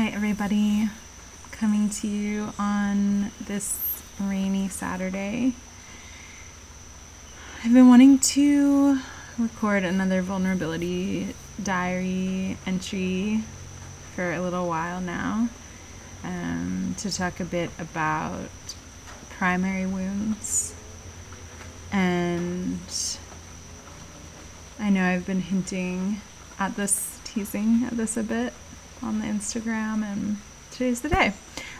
Hi, everybody. Coming to you on this rainy Saturday. I've been wanting to record another vulnerability diary entry for a little while now um, to talk a bit about primary wounds. And I know I've been hinting at this, teasing at this a bit on the Instagram, and today's the day.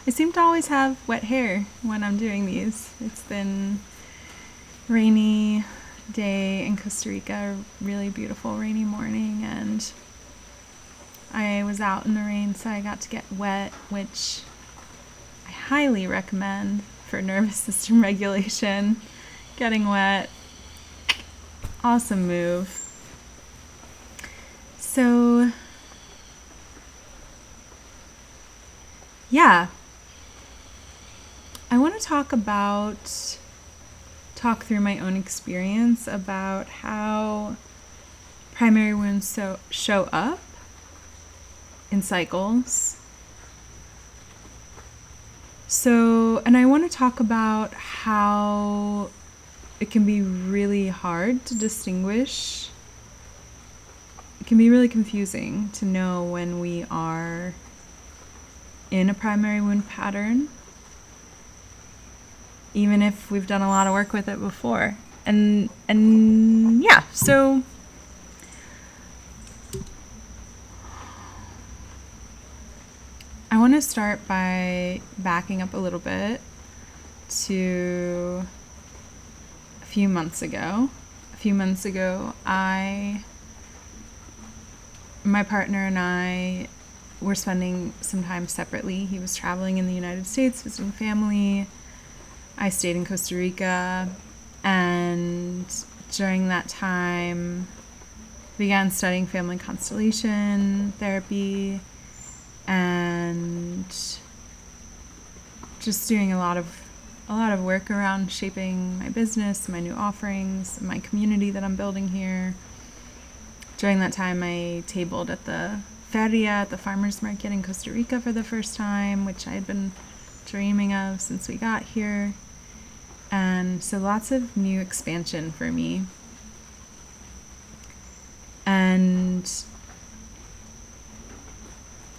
I seem to always have wet hair when I'm doing these. It's been rainy day in Costa Rica, really beautiful rainy morning, and I was out in the rain, so I got to get wet, which I highly recommend for nervous system regulation. Getting wet, awesome move. So, yeah, I want to talk about, talk through my own experience about how primary wounds so, show up in cycles. So, and I want to talk about how it can be really hard to distinguish. It can be really confusing to know when we are in a primary wound pattern, even if we've done a lot of work with it before. And and yeah, so I want to start by backing up a little bit to a few months ago. A few months ago, I my partner and I were spending some time separately. He was traveling in the United States, visiting family. I stayed in Costa Rica, and during that time, began studying family constellation therapy and just doing a lot of a lot of work around shaping my business, my new offerings, my community that I'm building here. During that time, I tabled at the feria at the farmers market in Costa Rica for the first time, which I had been dreaming of since we got here. And so lots of new expansion for me. And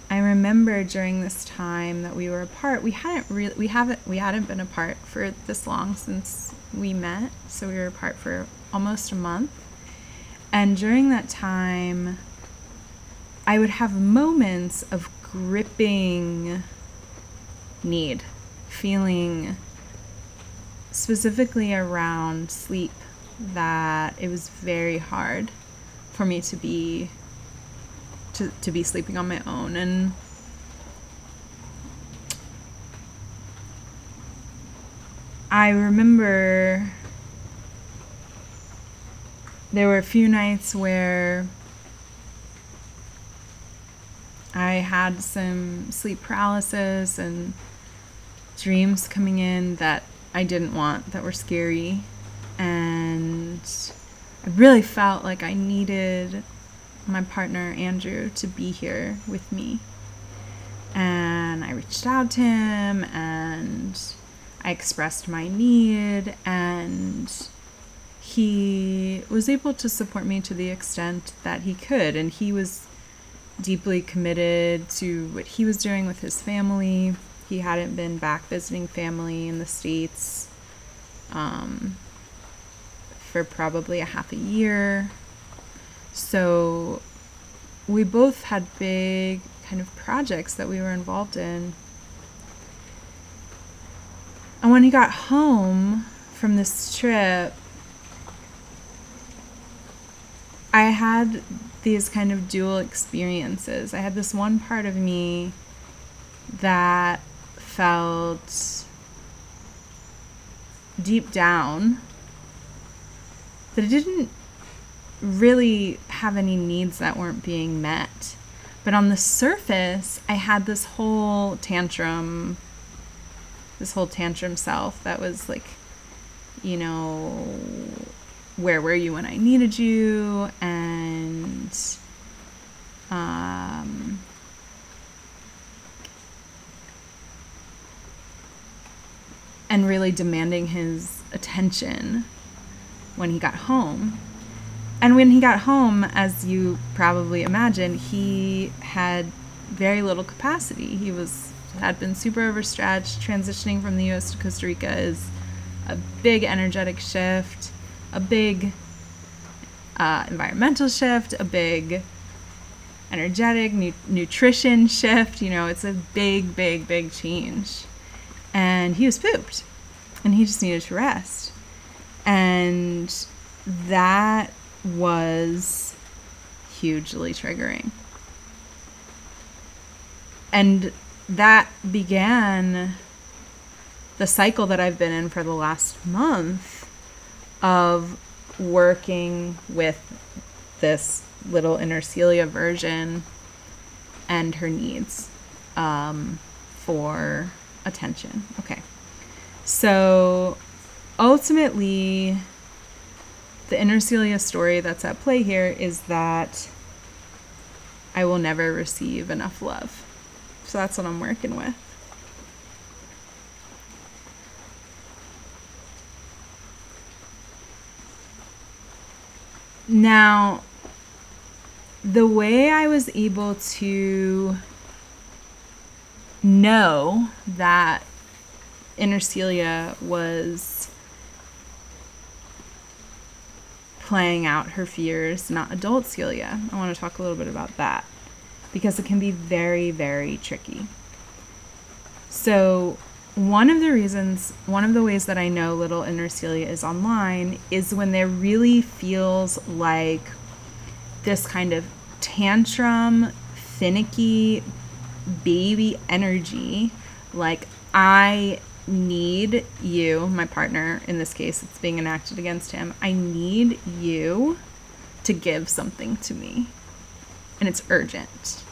I remember during this time that we were apart, we hadn't really we haven't we hadn't been apart for this long since we met. So we were apart for almost a month. And during that time, I would have moments of gripping need, feeling specifically around sleep that it was very hard for me to be to, to be sleeping on my own. And I remember there were a few nights where I had some sleep paralysis and dreams coming in that I didn't want, that were scary. And I really felt like I needed my partner, Andrew, to be here with me. And I reached out to him and I expressed my need, and he was able to support me to the extent that he could. And he was deeply committed to what he was doing with his family. He hadn't been back visiting family in the States um, for probably a half a year. So we both had big kind of projects that we were involved in. And when he got home from this trip, I had these kind of dual experiences. I had this one part of me that felt deep down that it didn't really have any needs that weren't being met. But on the surface, I had this whole tantrum, this whole tantrum self that was like, you know, where were you when I needed you, and um, and really demanding his attention when he got home. And when he got home, as you probably imagine, he had very little capacity. He was had been super overstretched. Transitioning from the U.S. to Costa Rica is a big energetic shift a big uh, environmental shift, a big energetic nu- nutrition shift. You know, it's a big, big, big change. And he was pooped, and he just needed to rest. And that was hugely triggering. And that began the cycle that I've been in for the last month of working with this little inner Celia version and her needs um, for attention. Okay. So ultimately, the inner Celia story that's at play here is that I will never receive enough love. So that's what I'm working with. Now, the way I was able to know that inner Celia was playing out her fears, not adult Celia. I want to talk a little bit about that because it can be very, very tricky. So, one of the reasons, one of the ways that I know little inner Celia is online is when there really feels like this kind of tantrum, finicky baby energy. Like, I need you, my partner, in this case, it's being enacted against him. I need you to give something to me. And it's urgent.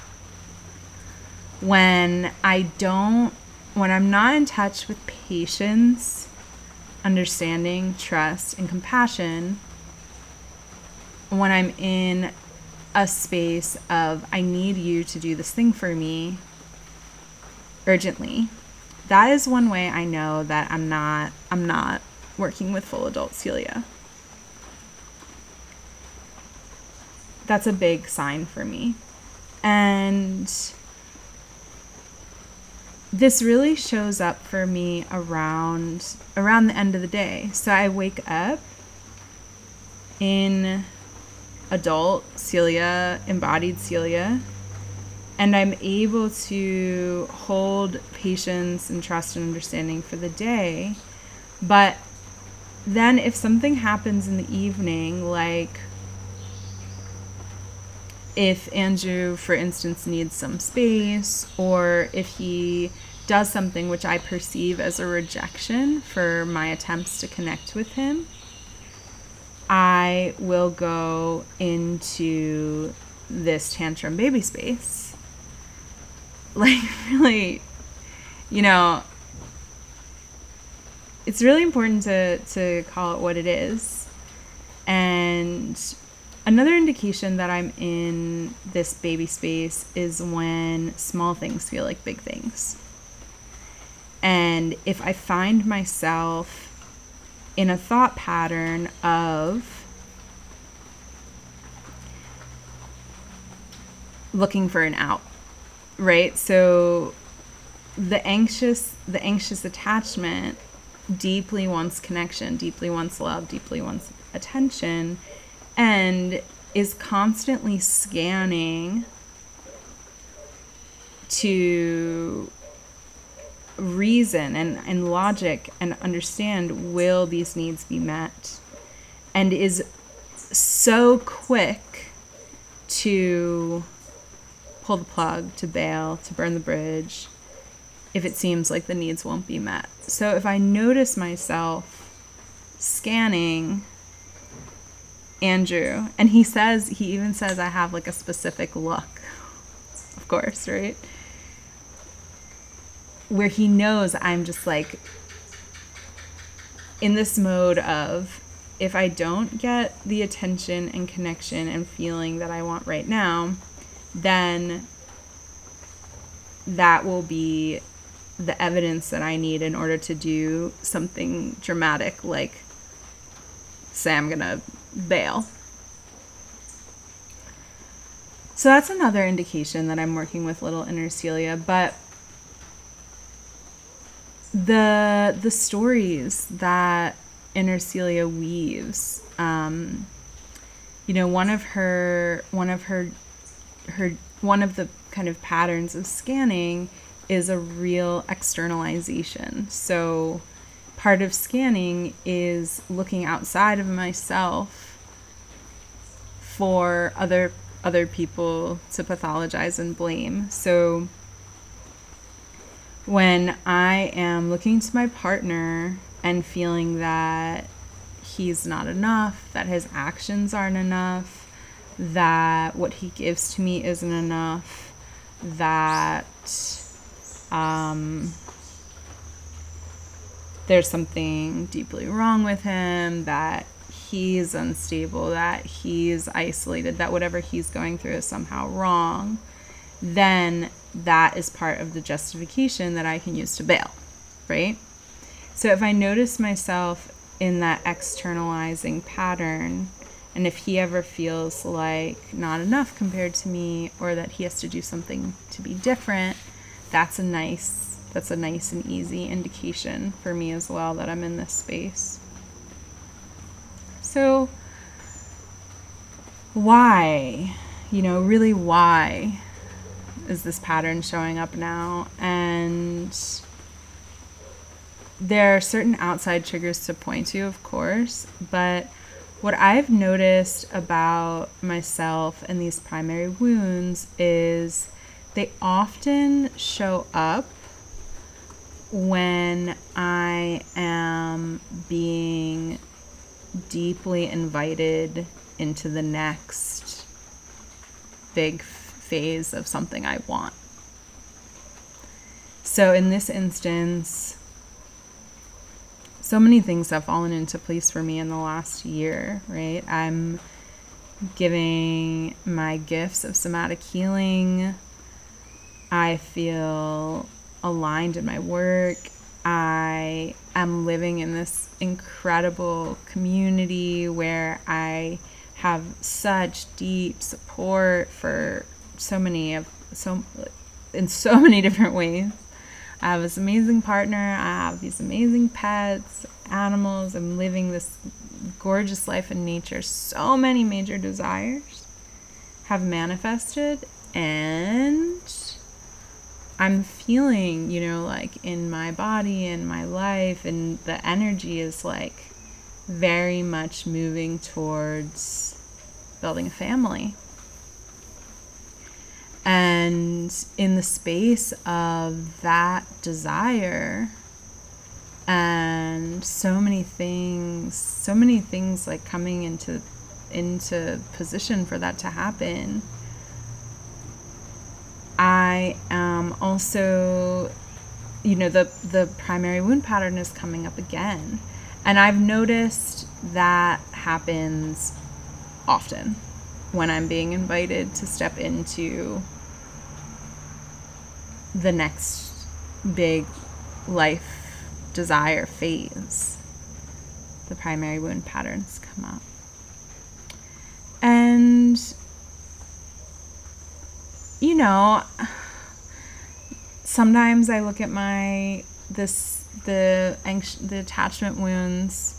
When I don't, when I'm not in touch with patience, understanding, trust, and compassion, when I'm in a space of, I need you to do this thing for me urgently, that is one way I know that I'm not I'm not working with full adult Celia. That's a big sign for me. And this really shows up for me around around the end of the day. So I wake up in adult Celia, embodied Celia, and I'm able to hold patience and trust and understanding for the day. But then if something happens in the evening, like if Andrew, for instance, needs some space, or if he does something which I perceive as a rejection for my attempts to connect with him, I will go into this tantrum baby space. Like, really, you know, it's really important to, to call it what it is. And Another indication that I'm in this baby space is when small things feel like big things. And if I find myself in a thought pattern of looking for an out, right? So the anxious the anxious attachment deeply wants connection, deeply wants love, deeply wants attention and is constantly scanning to reason and, and logic and understand will these needs be met and is so quick to pull the plug to bail to burn the bridge if it seems like the needs won't be met. So if i notice myself scanning Andrew. And he says, he even says, I have like a specific look. Of course, right? Where he knows I'm just like in this mode of if I don't get the attention and connection and feeling that I want right now, then that will be the evidence that I need in order to do something dramatic, like say I'm gonna bail. So that's another indication that I'm working with little inner Celia, but the the stories that inner Celia weaves, um, you know, one of her one of her her one of the kind of patterns of scanning is a real externalization. So part of scanning is looking outside of myself for other other people to pathologize and blame. So when I am looking to my partner and feeling that he's not enough, that his actions aren't enough, that what he gives to me isn't enough, that um, there's something deeply wrong with him, that he's unstable, that he's isolated, that whatever he's going through is somehow wrong, then that is part of the justification that I can use to bail, right? So if I notice myself in that externalizing pattern, and if he ever feels like not enough compared to me or that he has to do something to be different, that's a nice that's a nice and easy indication for me as well that I'm in this space. So why? You know, really why is this pattern showing up now? And there are certain outside triggers to point to, of course, but what I've noticed about myself and these primary wounds is they often show up when I am being deeply invited into the next big phase of something I want. So in this instance, so many things have fallen into place for me in the last year, right? I'm giving my gifts of somatic healing. I feel aligned in my work. I am living in this incredible community where I have such deep support for so many of so in so many different ways. I have this amazing partner. I have these amazing pets, animals. I'm living this gorgeous life in nature. So many major desires have manifested, and I'm feeling, you know, like in my body and my life, and the energy is like very much moving towards building a family. And in the space of that desire, and so many things, so many things like coming into into position for that to happen. I am also, you know, the the primary wound pattern is coming up again, and I've noticed that happens often when I'm being invited to step into the next big life desire phase. The primary wound patterns come up. And, you know, sometimes I look at my, this, the, anx- the attachment wounds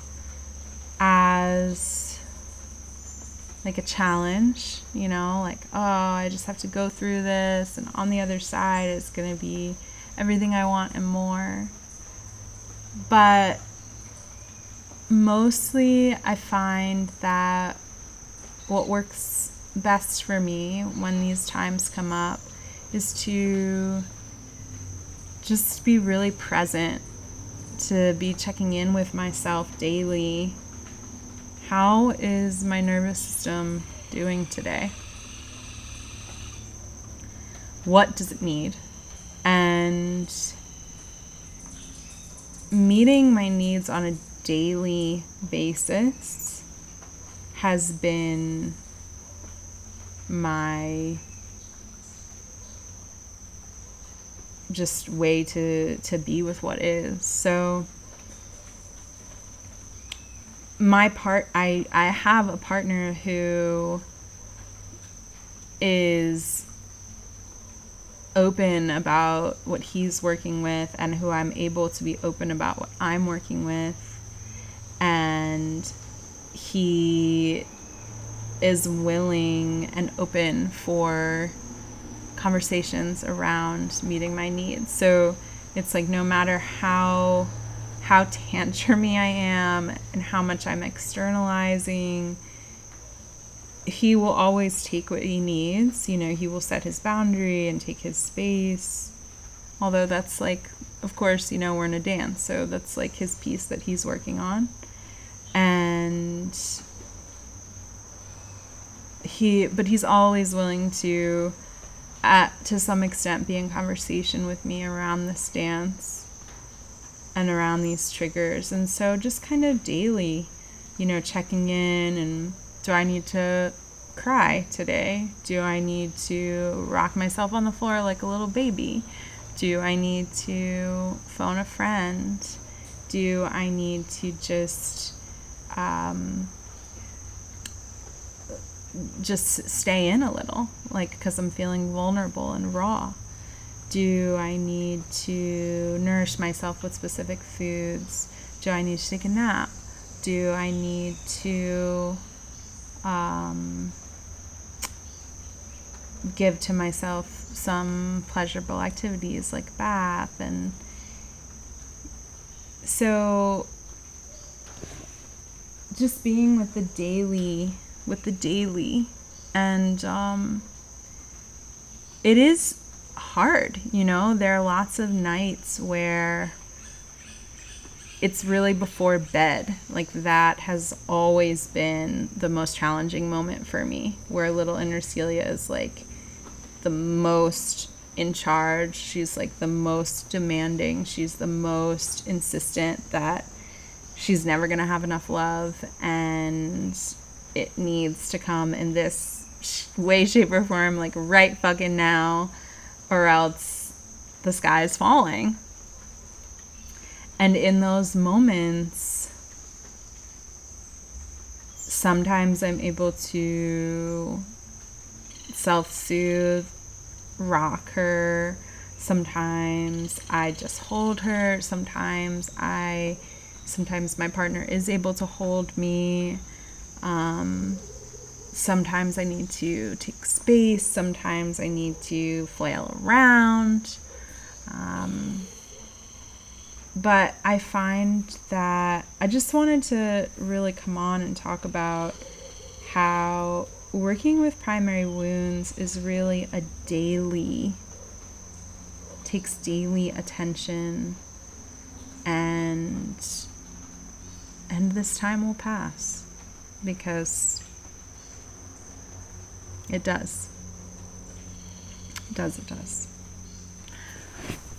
as like a challenge, you know, like, oh, I just have to go through this, and on the other side is going to be everything I want and more. But mostly, I find that what works best for me when these times come up is to just be really present, to be checking in with myself daily how is my nervous system doing today? What does it need? And meeting my needs on a daily basis has been my just way to to be with what is. So my part I I have a partner who is open about what he's working with and who I'm able to be open about what I'm working with and he is willing and open for conversations around meeting my needs. So it's like no matter how how tantrumy I am and how much I'm externalizing, he will always take what he needs. You know, he will set his boundary and take his space. Although that's like, of course, you know, we're in a dance, so that's like his piece that he's working on. And he, but he's always willing to at to some extent be in conversation with me around this dance and around these triggers. And so just kind of daily, you know, checking in and do I need to cry today? Do I need to rock myself on the floor like a little baby? Do I need to phone a friend? Do I need to just um, just stay in a little, like because I'm feeling vulnerable and raw. Do I need to nourish myself with specific foods? Do I need to take a nap? Do I need to um, give to myself some pleasurable activities like bath and so just being with the daily with the daily. And um, it is hard you know? There are lots of nights where it's really before bed. Like that has always been the most challenging moment for me where little inner celia is like the most in charge. She's like the most demanding. She's the most insistent that she's never going to have enough love. And it needs to come in this way, shape, or form, like right fucking now, or else the sky is falling. And in those moments, sometimes I'm able to self soothe, rock her. Sometimes I just hold her. Sometimes I, sometimes my partner is able to hold me. Um, sometimes I need to take space, sometimes I need to flail around. Um, but I find that I just wanted to really come on and talk about how working with primary wounds is really a daily, takes daily attention, and and this time will pass because it does. It does, it does.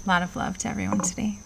A lot of love to everyone today.